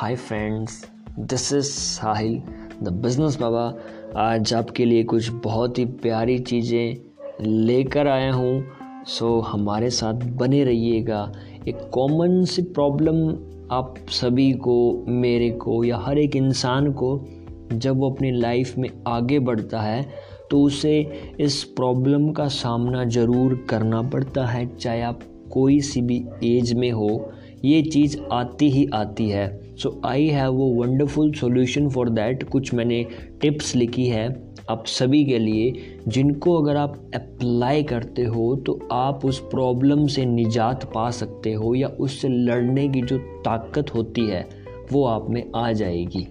Hi friends this is Sahil the business बाबा आज आपके लिए कुछ बहुत ही प्यारी चीज़ें लेकर आया हूँ। सो हमारे साथ बने रहिएगा। एक कॉमन सी प्रॉब्लम आप सभी को, मेरे को या हर एक इंसान को, जब वो अपनी लाइफ में आगे बढ़ता है तो उसे इस प्रॉब्लम का सामना ज़रूर करना पड़ता है, चाहे आप कोई सी भी एज में हो। ये चीज़ आती ही आती है। सो आई हैव वो वंडरफुल सॉल्यूशन फॉर दैट कुछ मैंने टिप्स लिखी है आप सभी के लिए जिनको अगर आप अप्लाई करते हो तो आप उस प्रॉब्लम से निजात पा सकते हो या उससे लड़ने की जो ताकत होती है वो आप में आ जाएगी।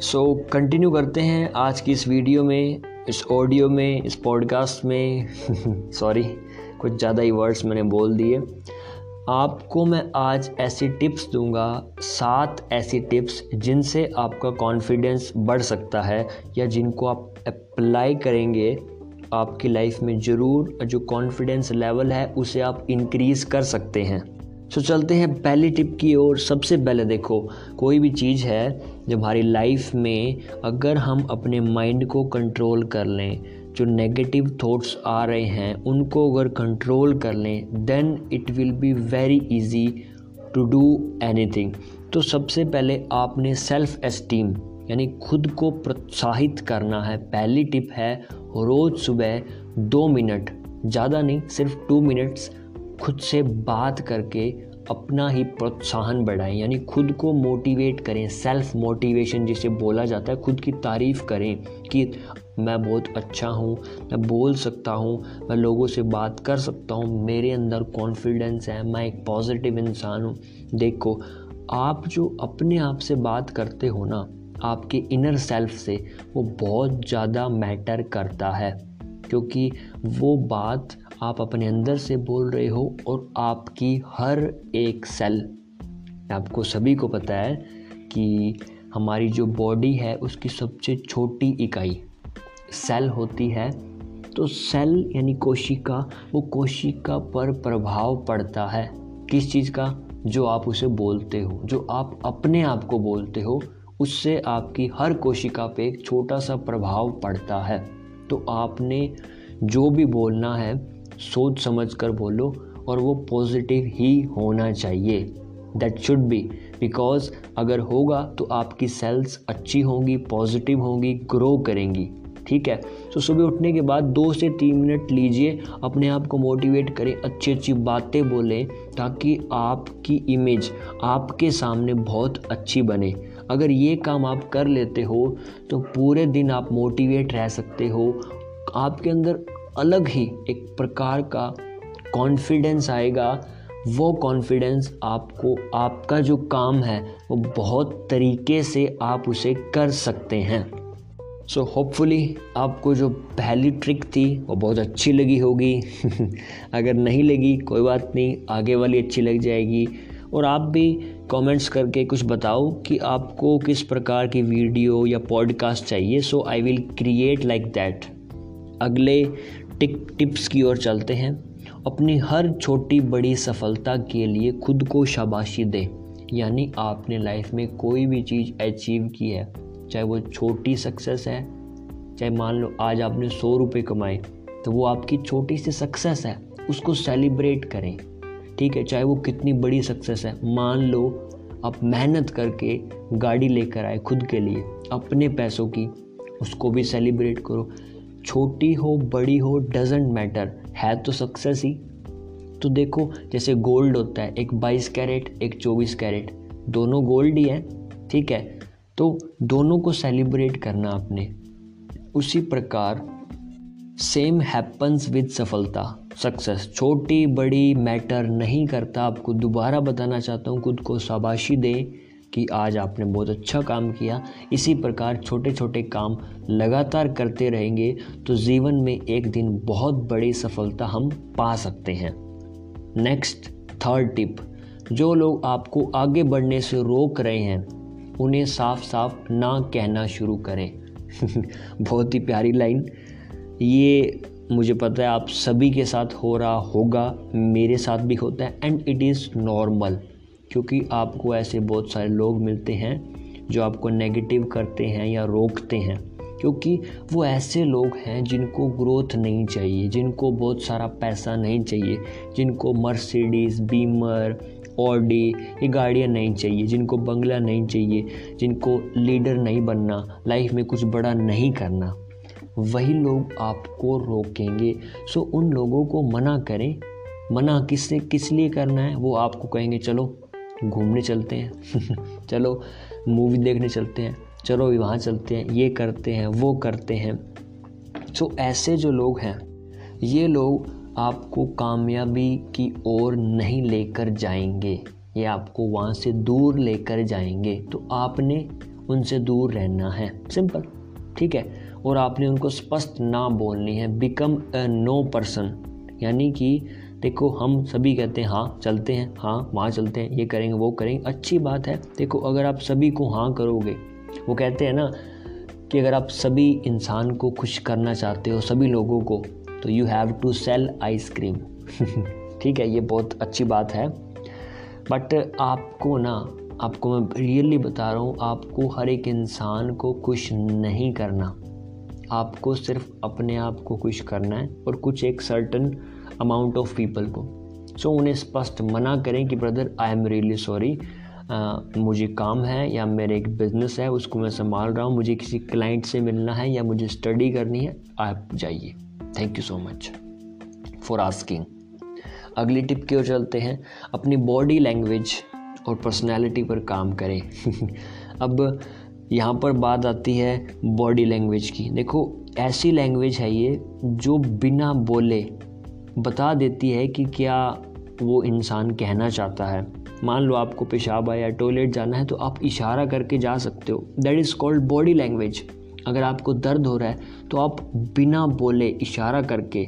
सो so, कंटिन्यू करते हैं आज की इस वीडियो में इस ऑडियो में इस पॉडकास्ट में। सॉरी कुछ ज़्यादा ही वर्ड्स मैंने बोल दिए। आपको मैं आज ऐसी टिप्स दूँगा, सात ऐसी टिप्स जिनसे आपका कॉन्फिडेंस बढ़ सकता है या जिनको आप अप्लाई करेंगे, आपकी लाइफ में ज़रूर जो कॉन्फिडेंस लेवल है उसे आप इंक्रीज़ कर सकते हैं। सो चलते हैं पहली टिप की ओर। सबसे पहले देखो, कोई भी चीज़ है जब हमारी लाइफ में अगर हम अपने माइंड को कंट्रोल कर लें जो नेगेटिव थॉट्स आ रहे हैं, उनको अगर कंट्रोल कर लें then it will be very easy to do anything तो सबसे पहले आपने सेल्फ एस्टीम यानी खुद को प्रोत्साहित करना है। पहली टिप है, रोज़ सुबह दो मिनट, ज़्यादा नहीं, सिर्फ़ टू मिनट्स खुद से बात करके अपना ही प्रोत्साहन बढ़ाएँ। यानी खुद को मोटिवेट करें सेल्फ मोटिवेशन जिसे बोला जाता है, खुद की तारीफ़ करें कि मैं बहुत अच्छा हूँ, मैं बोल सकता हूँ, मैं लोगों से बात कर सकता हूँ, मेरे अंदर कॉन्फिडेंस है, मैं एक पॉजिटिव इंसान हूँ। देखो, आप जो अपने आप से बात करते हो ना, आपके इनर सेल्फ से वो बहुत ज़्यादा मैटर करता है, क्योंकि वो बात आप अपने अंदर से बोल रहे हो और आपकी हर एक सेल आपको सभी को पता है कि हमारी जो बॉडी है, उसकी सबसे छोटी इकाई। सेल होती है तो सेल यानी कोशिका, वो कोशिका पर प्रभाव पड़ता है। किस चीज़ का? जो आप उसे बोलते हो, जो आप अपने आप को बोलते हो, उससे आपकी हर कोशिका पे एक छोटा सा प्रभाव पड़ता है। तो आपने जो भी बोलना है, सोच समझ कर बोलो और वो पॉजिटिव ही होना चाहिए। दैट शुड बी बिकॉज़ अगर होगा तो आपकी सेल्स अच्छी होंगी पॉजिटिव होंगी ग्रो करेंगी। ठीक है? तो सुबह उठने के बाद दो से तीन मिनट लीजिए, अपने आप को मोटिवेट करें, अच्छी अच्छी बातें बोलें, ताकि आपकी इमेज आपके सामने बहुत अच्छी बने। अगर ये काम आप कर लेते हो तो पूरे दिन आप मोटिवेट रह सकते हो। आपके अंदर अलग ही एक प्रकार का कॉन्फिडेंस आएगा। वो कॉन्फिडेंस आपको, आपका जो काम है, वो बहुत तरीके से आप उसे कर सकते हैं। सो so, होपफुली आपको जो पहली ट्रिक थी वो बहुत अच्छी लगी होगी। अगर नहीं लगी कोई बात नहीं आगे वाली अच्छी लग जाएगी। और आप भी कमेंट्स करके कुछ बताओ कि आपको किस प्रकार की वीडियो या पॉडकास्ट चाहिए। So I will create like that अगले टिक टिप्स की ओर चलते हैं। अपनी हर छोटी बड़ी सफलता के लिए खुद को शाबाशी दें। यानी आपने लाइफ में कोई भी चीज़ अचीव की है। चाहे वो छोटी सक्सेस है, चाहे मान लो आज आपने सौ रुपये कमाए तो वो आपकी छोटी सी सक्सेस है, उसको सेलिब्रेट करें। ठीक है, चाहे वो कितनी बड़ी सक्सेस है, मान लो आप मेहनत करके गाड़ी लेकर आए खुद के लिए, अपने पैसों की, उसको भी सेलिब्रेट करो। छोटी हो, बड़ी हो डजेंट मैटर है तो सक्सेस ही। तो देखो, जैसे गोल्ड होता है, एक 22 कैरेट एक 24 कैरेट दोनों गोल्ड ही है, ठीक है? तो दोनों को सेलिब्रेट करना आपने। उसी प्रकार सेम हैपन्स विद सफलता सक्सेस छोटी बड़ी मैटर नहीं करता। आपको दोबारा बताना चाहता हूँ, खुद को शाबाशी दें कि आज आपने बहुत अच्छा काम किया। इसी प्रकार छोटे छोटे काम लगातार करते रहेंगे तो जीवन में एक दिन बहुत बड़ी सफलता हम पा सकते हैं। नेक्स्ट थर्ड टिप जो लोग आपको आगे बढ़ने से रोक रहे हैं उन्हें साफ़ साफ़ ना कहना शुरू करें। बहुत ही प्यारी लाइन। ये मुझे पता है आप सभी के साथ हो रहा होगा, मेरे साथ भी होता है एंड इट इज़ नॉर्मल क्योंकि आपको ऐसे बहुत सारे लोग मिलते हैं जो आपको नेगेटिव करते हैं या रोकते हैं, क्योंकि वो ऐसे लोग हैं जिनको ग्रोथ नहीं चाहिए, जिनको बहुत सारा पैसा नहीं चाहिए, जिनको मर्सिडीज़ बीमर ऑडी ये गाड़ियाँ नहीं चाहिए, जिनको बंगला नहीं चाहिए, जिनको लीडर नहीं बनना, लाइफ में कुछ बड़ा नहीं करना। वही लोग आपको रोकेंगे। सो उन लोगों को मना करें। मना किससे, किस लिए करना है, वो आपको कहेंगे, चलो, घूमने चलते हैं। चलो मूवी देखने चलते हैं। चलो, वहाँ चलते हैं। ये करते हैं, वो करते हैं। सो ऐसे जो लोग हैं, ये लोग आपको कामयाबी की ओर नहीं लेकर जाएँगे, ये आपको वहाँ से दूर लेकर जाएँगे। तो आपने उनसे दूर रहना है। सिंपल, ठीक है? और आपने उनको स्पष्ट ना बोलनी है। बिकम अ नो पर्सन यानी कि देखो, हम सभी कहते हैं हाँ चलते हैं हाँ वहाँ चलते हैं, ये करेंगे, वो करेंगे। अच्छी बात है। देखो, अगर आप सभी को हाँ करोगे, वो कहते हैं ना कि अगर आप सभी इंसान को खुश करना चाहते हो, सभी लोगों को तो you have to sell ice cream ठीक है ये बहुत अच्छी बात है। बट आपको ना आपको मैं रियली बता रहा हूँ आपको हर एक इंसान को खुश नहीं करना। आपको सिर्फ़ अपने आप को खुश करना है और कुछ एक सर्टन अमाउंट ऑफ़ पीपल को। सो so, उन्हें स्पष्ट मना करें कि brother I am really sorry मुझे काम है या मेरे एक बिज़नेस है उसको मैं संभाल रहा हूँ मुझे किसी क्लाइंट से मिलना है या मुझे स्टडी करनी है आप जाइए। Thank you so much for asking अगली टिप की ओर चलते हैं। अपनी बॉडी लैंग्वेज और पर्सनैलिटी पर काम करें। अब यहाँ पर बात आती है बॉडी लैंग्वेज की। देखो, ऐसी लैंग्वेज है ये जो बिना बोले बता देती है कि क्या वो इंसान कहना चाहता है। मान लो आपको पेशाब आया टॉयलेट जाना है तो आप इशारा करके जा सकते हो। That is called body language अगर आपको दर्द हो रहा है तो आप बिना बोले इशारा करके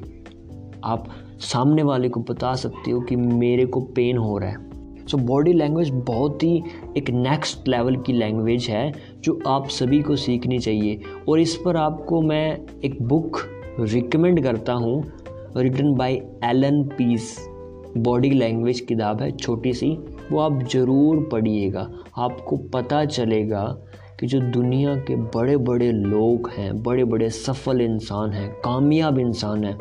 आप सामने वाले को बता सकते हो कि मेरे को पेन हो रहा है। सो बॉडी लैंग्वेज बहुत ही एक नेक्स्ट लेवल की लैंग्वेज है, जो आप सभी को सीखनी चाहिए। और इस पर आपको मैं एक बुक रिकमेंड करता हूँ written by Allan Pease body language किताब है, छोटी सी। वो आप ज़रूर पढ़िएगा। आपको पता चलेगा कि जो दुनिया के बड़े बड़े लोग हैं बड़े बड़े सफल इंसान हैं, कामयाब इंसान हैं,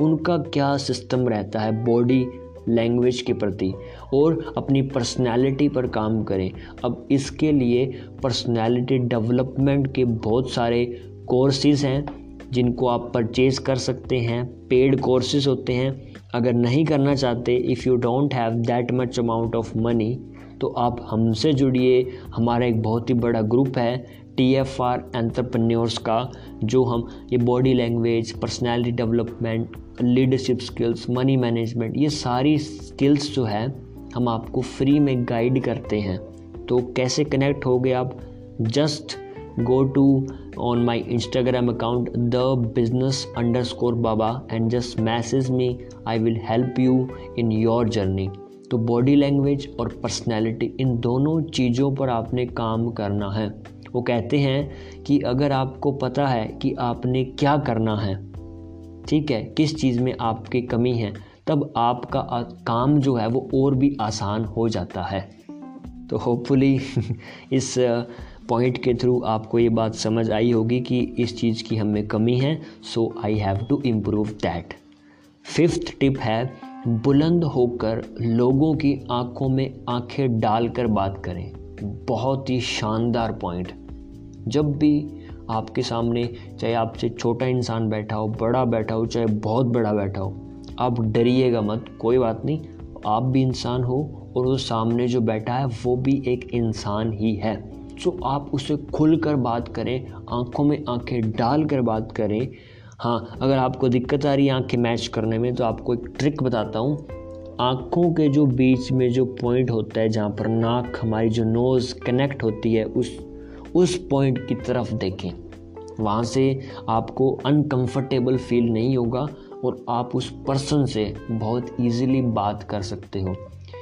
उनका क्या सिस्टम रहता है बॉडी लैंग्वेज के प्रति और अपनी पर्सनैलिटी पर काम करें। अब इसके लिए पर्सनैलिटी डेवलपमेंट के बहुत सारे कोर्सेज हैं, जिनको आप परचेज कर सकते हैं पेड कोर्सेज होते हैं। अगर नहीं करना चाहते if you don't have that much amount of money तो आप हमसे जुड़िए। हमारा एक बहुत ही बड़ा ग्रुप है टी एफ़ आर एंटरप्रेन्योर्स का, जो हम ये body language personality development leadership skills money management ये सारी स्किल्स जो है, हम आपको फ्री में गाइड करते हैं। तो कैसे कनेक्ट हो गए आप? Just go to on my Instagram account the business underscore Baba and just message me I will help you in your journey तो बॉडी लैंग्वेज और पर्सनैलिटी इन दोनों चीज़ों पर आपने काम करना है। वो कहते हैं कि अगर आपको पता है कि आपने क्या करना है, ठीक है, किस चीज़ में आपकी कमी है, तब आपका काम जो है वो और भी आसान हो जाता है। तो होपफुली इस पॉइंट के थ्रू आपको ये बात समझ आई होगी कि इस चीज़ की हमें कमी है so I have to improve that fifth tip है बुलंद होकर लोगों की आँखों में आँखें डालकर बात करें। बहुत ही शानदार पॉइंट जब भी आपके सामने चाहे आपसे छोटा इंसान बैठा हो, बड़ा बैठा हो, चाहे बहुत बड़ा बैठा हो, आप डरिएगा मत, कोई बात नहीं। आप भी इंसान हो और वो सामने जो बैठा है, वो भी एक इंसान ही है। सो आप उसे खुल कर बात करें, आँखों में आँखें डाल कर बात करें हाँ अगर आपको दिक्कत आ रही है आँखें मैच करने में तो आपको एक ट्रिक बताता हूँ। आँखों के जो बीच में जो पॉइंट होता है, जहाँ पर नाक, हमारी जो नोज़ कनेक्ट होती है, उस उस पॉइंट की तरफ़ देखें। वहाँ से आपको अनकंफर्टेबल फील नहीं होगा और आप उस पर्सन से बहुत इजीली बात कर सकते हो।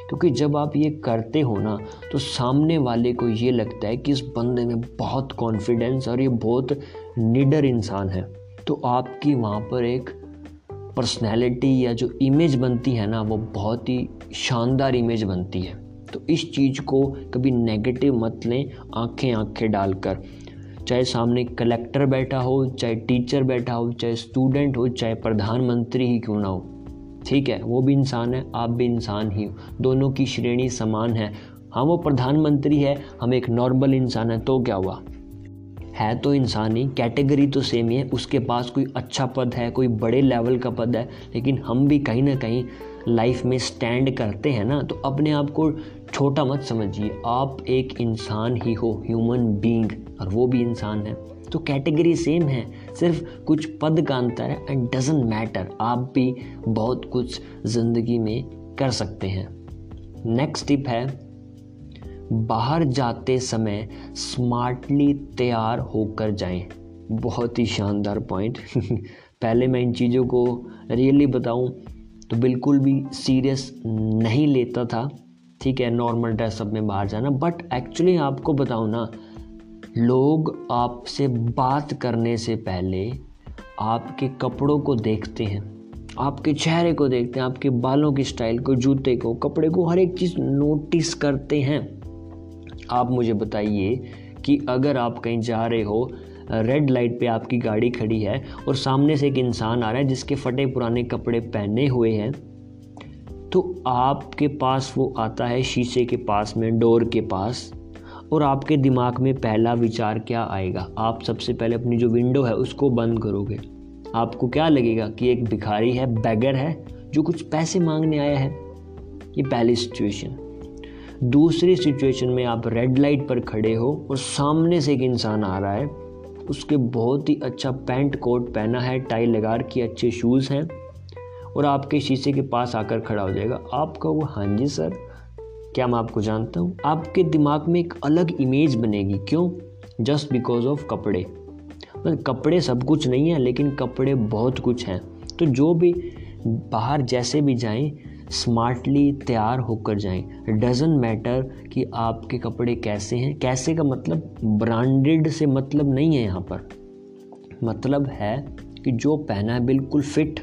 क्योंकि जब आप ये करते हो ना तो सामने वाले को ये लगता है कि इस बंदे में बहुत कॉन्फिडेंस और ये बहुत निडर इंसान है। तो आपकी वहाँ पर एक पर्सनैलिटी या जो इमेज बनती है ना, वो बहुत ही शानदार इमेज बनती है। तो इस चीज़ को कभी नेगेटिव मत लें, आँखें आँखें डालकर। चाहे सामने कलेक्टर बैठा हो, चाहे टीचर बैठा हो, चाहे स्टूडेंट हो, चाहे प्रधानमंत्री ही क्यों ना हो। ठीक है, वो भी इंसान है, आप भी इंसान ही हो। दोनों की श्रेणी समान है। हाँ वो प्रधानमंत्री है, हम एक नॉर्मल इंसान है तो क्या हुआ? है तो इंसान ही कैटेगरी तो सेम ही है, उसके पास कोई अच्छा पद है, कोई बड़े लेवल का पद है, लेकिन हम भी कहीं ना कहीं लाइफ में स्टैंड करते हैं ना तो अपने आप को छोटा मत समझिए, आप एक इंसान ही हो ह्यूमन बींग और वो भी इंसान है। तो कैटेगरी सेम है, सिर्फ़ कुछ पद का अंतर है एंड डजेंट मैटर आप भी बहुत कुछ ज़िंदगी में कर सकते हैं। नेक्स्ट टिप है बाहर जाते समय स्मार्टली तैयार होकर जाएँ। बहुत ही शानदार पॉइंट पहले मैं इन चीज़ों को रियली बताऊँ तो बिल्कुल भी सीरियस नहीं लेता था। ठीक है नॉर्मल ड्रेसअप में बाहर जाना बट एक्चुअली आपको बताऊँ ना, लोग आपसे बात करने से पहले आपके कपड़ों को देखते हैं, आपके चेहरे को देखते हैं, आपके बालों की स्टाइल को, जूते को, कपड़े को, हर एक चीज़ नोटिस करते हैं। आप मुझे बताइए कि अगर आप कहीं जा रहे हो रेड लाइट पे आपकी गाड़ी खड़ी है और सामने से एक इंसान आ रहा है जिसके फटे पुराने कपड़े पहने हुए हैं तो आपके पास वो आता है शीशे के पास में, डोर के पास, और आपके दिमाग में पहला विचार क्या आएगा? आप सबसे पहले अपनी जो विंडो है उसको बंद करोगे। आपको क्या लगेगा कि एक भिखारी है बैगर है, जो कुछ पैसे मांगने आया है? ये पहली सिचुएशन दूसरी सिचुएशन में आप रेड लाइट पर खड़े हो और सामने से एक इंसान आ रहा है। उसके बहुत ही अच्छा पैंट कोट पहना है टाई लगा के अच्छे शूज़ हैं और आपके शीशे के पास आकर खड़ा हो जाएगा। आपका वो हाँ जी सर, क्या मैं आपको जानता हूँ? आपके दिमाग में एक अलग इमेज बनेगी। क्यों? जस्ट बिकॉज़ ऑफ़ कपड़े। मतलब कपड़े सब कुछ नहीं है, लेकिन कपड़े बहुत कुछ हैं। तो जो भी बाहर जैसे भी जाएँ स्मार्टली तैयार होकर जाएँ। डजेंट मैटर कि आपके कपड़े कैसे हैं। कैसे का मतलब? ब्रांडेड से मतलब नहीं है यहाँ पर। मतलब है कि जो पहना है बिल्कुल फिट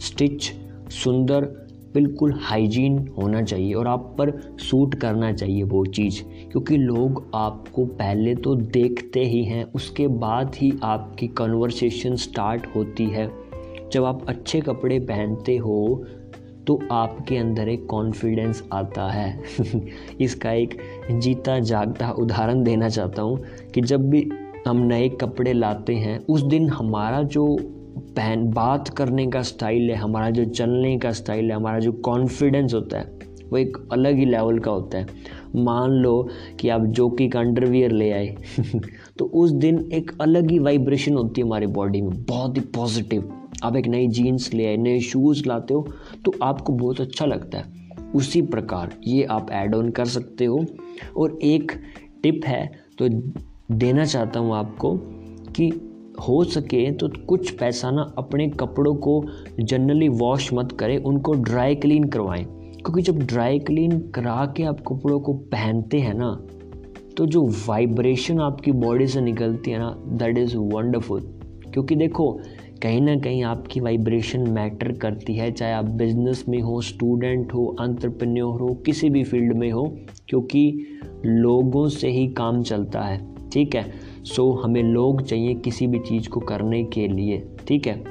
स्टिच सुंदर, बिल्कुल हाइजीन होना चाहिए और आप पर सूट करना चाहिए वो चीज़। क्योंकि लोग आपको पहले तो देखते ही हैं, उसके बाद ही आपकी कन्वर्सेशन स्टार्ट होती है। जब आप अच्छे कपड़े पहनते हो तो आपके अंदर एक कॉन्फिडेंस आता है। इसका एक जीता जागता उदाहरण देना चाहता हूँ कि जब भी हम नए कपड़े लाते हैं, उस दिन हमारा जो पहन, बात करने का स्टाइल है, हमारा जो चलने का स्टाइल है, हमारा जो कॉन्फिडेंस होता है, वो एक अलग ही लेवल का होता है। मान लो कि आप जो कि अंडरवियर ले आए। तो उस दिन एक अलग ही वाइब्रेशन होती है हमारी बॉडी में, बहुत ही पॉजिटिव आप एक नई जीन्स ले आए, नए शूज़ लाते हो तो आपको बहुत अच्छा लगता है। उसी प्रकार ये आप ऐड ऑन कर सकते हो। और एक टिप है तो देना चाहता हूँ आपको कि हो सके तो कुछ पैसा ना अपने कपड़ों को जनरली वॉश मत करें, उनको ड्राई क्लीन करवाएँ। क्योंकि जब ड्राई क्लीन करा के आप कपड़ों को पहनते हैं ना तो जो वाइब्रेशन आपकी बॉडी से निकलती है ना दैट इज़ वंडरफुल क्योंकि देखो कहीं ना कहीं आपकी वाइब्रेशन मैटर करती है चाहे आप बिज़नेस में हो स्टूडेंट हो अंतरप्रन्योर हो किसी भी फ़ील्ड में हो क्योंकि लोगों से ही काम चलता है ठीक है? सो so, हमें लोग चाहिए किसी भी चीज़ को करने के लिए ठीक है?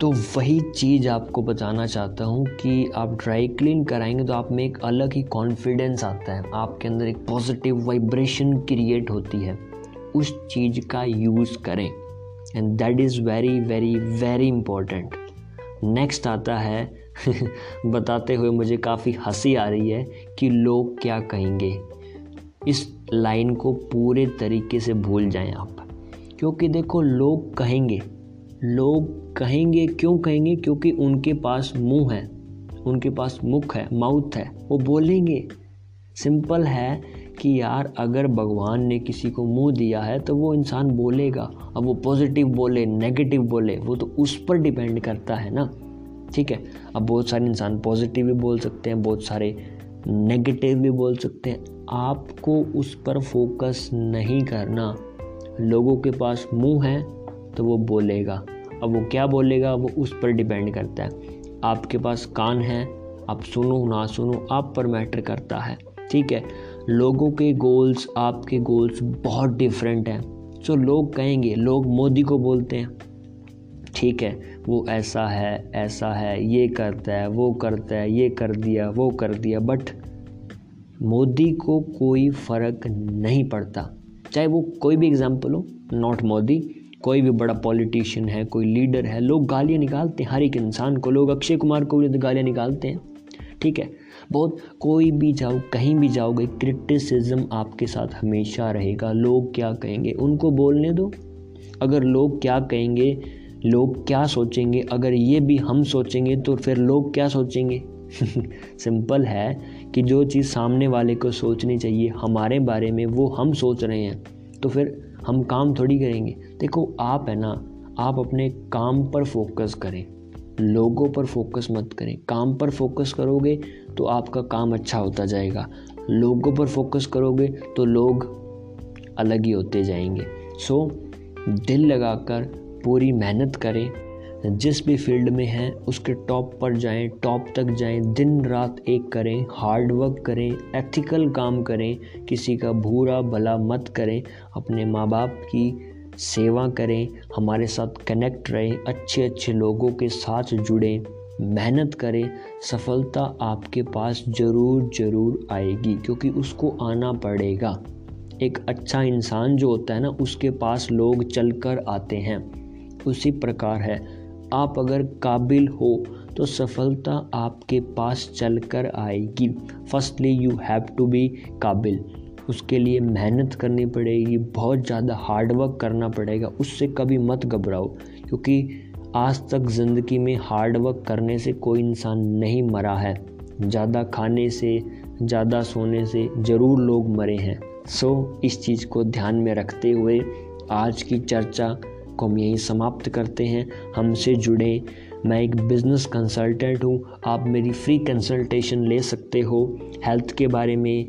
तो वही चीज़ आपको बताना चाहता हूँ कि आप ड्राई क्लीन कराएँगे तो आप में एक अलग ही कॉन्फिडेंस आता है आपके अंदर एक पॉजिटिव वाइब्रेशन क्रिएट होती है। उस चीज़ का यूज़ करें। And that is very very very important next आता है, बताते हुए मुझे काफ़ी हँसी आ रही है कि लोग क्या कहेंगे। इस लाइन को पूरे तरीके से भूल जाएँ आप। क्योंकि देखो, लोग कहेंगे। लोग कहेंगे, क्यों कहेंगे? क्योंकि उनके पास मुँह है। उनके पास मुख है माउथ है। वो बोलेंगे। सिंपल है कि यार, अगर भगवान ने किसी को मुँह दिया है तो वो इंसान बोलेगा। अब वो पॉजिटिव बोले नेगेटिव बोले, वो तो उस पर डिपेंड करता है ना? ठीक है? अब बहुत सारे इंसान पॉजिटिव भी बोल सकते हैं, बहुत सारे नेगेटिव भी बोल सकते हैं। आपको उस पर फोकस नहीं करना। लोगों के पास मुँह है तो वो बोलेगा। अब वो क्या बोलेगा? वो उस पर डिपेंड करता है। आपके पास कान है, आप सुनो ना सुनो, आप पर मैटर करता है। ठीक है? लोगों के गोल्स आपके गोल्स बहुत डिफरेंट हैं। सो लोग कहेंगे, लोग मोदी को बोलते हैं, ठीक है, वो ऐसा है ऐसा है, ये करता है, वो करता है, ये कर दिया, वो कर दिया। बट मोदी को कोई फ़र्क नहीं पड़ता। चाहे वो कोई भी एग्ज़ाम्पल हो नॉट मोदी, कोई भी बड़ा पॉलिटिशियन है, कोई लीडर है, लोग गालियाँ निकालते हैं। हर एक इंसान को, लोग अक्षय कुमार को भी तो गालियाँ निकालते हैं। ठीक है बहुत कोई भी जाओ, कहीं भी जाओगे क्रिटिसिज्म आपके साथ हमेशा रहेगा। लोग क्या कहेंगे? उनको बोलने दो। अगर लोग क्या कहेंगे, लोग क्या सोचेंगे? अगर ये भी हम सोचेंगे तो फिर लोग क्या सोचेंगे? सिंपल है कि जो चीज़ सामने वाले को सोचनी चाहिए, हमारे बारे में वो हम सोच रहे हैं तो फिर हम काम थोड़ी करेंगे। देखो, आप है ना, आप अपने काम पर फोकस करें। लोगों पर फोकस मत करें। काम पर फोकस करोगे तो आपका काम अच्छा होता जाएगा। लोगों पर फोकस करोगे तो लोग अलग ही होते जाएँगे। सो दिल लगाकर पूरी मेहनत करें। जिस भी फ़ील्ड में हैं, उसके टॉप पर जाएँ टॉप तक जाएँ, दिन रात एक करें हार्ड वर्क करें एथिकल काम करें, किसी का बुरा भला मत करें, अपने माँ बाप की सेवा करें, हमारे साथ कनेक्ट रहें अच्छे अच्छे लोगों के साथ जुड़ें। मेहनत करें, सफलता आपके पास ज़रूर ज़रूर आएगी, क्योंकि उसको आना पड़ेगा। एक अच्छा इंसान जो होता है ना, उसके पास लोग चलकर आते हैं। उसी प्रकार है। आप अगर काबिल हो तो सफलता आपके पास चल कर आएगी। Firstly you have to be काबिल। उसके लिए मेहनत करनी पड़ेगी, बहुत ज़्यादा हार्डवर्क करना पड़ेगा। उससे कभी मत घबराओ, क्योंकि आज तक ज़िंदगी में हार्ड वर्क करने से कोई इंसान नहीं मरा है। ज़्यादा खाने से, ज़्यादा सोने से ज़रूर लोग मरे हैं। सो इस चीज़ को ध्यान में रखते हुए आज की चर्चा को हम यहीं समाप्त करते हैं। हमसे जुड़े मैं एक बिज़नेस कंसल्टेंट हूँ। आप मेरी फ्री कंसल्टेशन ले सकते हो। हेल्थ के बारे में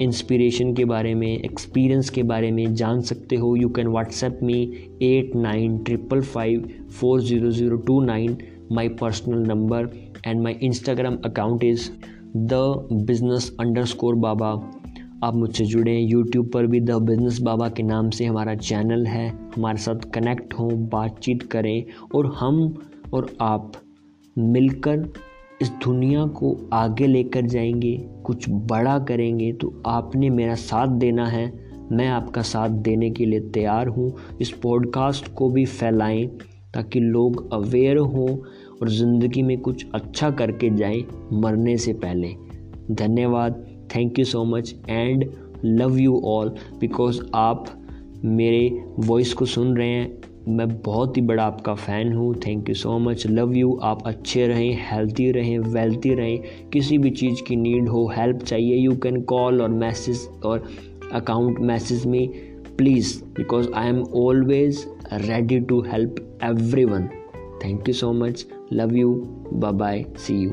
इंस्पिरेशन के बारे में एक्सपीरियंस के बारे में जान सकते हो। You can WhatsApp me at nine triple five four zero zero two nine my personal number and my Instagram account is the business underscore बाबा आप मुझसे जुड़ें। यूट्यूब पर भी द बिज़नेस बाबा के नाम से हमारा चैनल है। हमारे साथ कनेक्ट हों, बातचीत करें, और हम और आप मिलकर इस दुनिया को आगे लेकर जाएँगे, कुछ बड़ा करेंगे तो आपने मेरा साथ देना है। मैं आपका साथ देने के लिए तैयार हूँ। इस पॉडकास्ट को भी फैलाएँ, ताकि लोग अवेयर हों और ज़िंदगी में कुछ अच्छा करके जाएँ मरने से पहले। धन्यवाद। Thank you so much and love you all because आप मेरे वॉइस को सुन रहे हैं। मैं बहुत ही बड़ा आपका फ़ैन हूँ। Thank you so much love you आप अच्छे रहें हेल्थी रहें वेल्थी रहें। किसी भी चीज़ की नीड हो हेल्प चाहिए यू कैन कॉल और मैसेज और अकाउंट मैसेज में please because I am always ready to help everyone thank you so much love you bye bye see you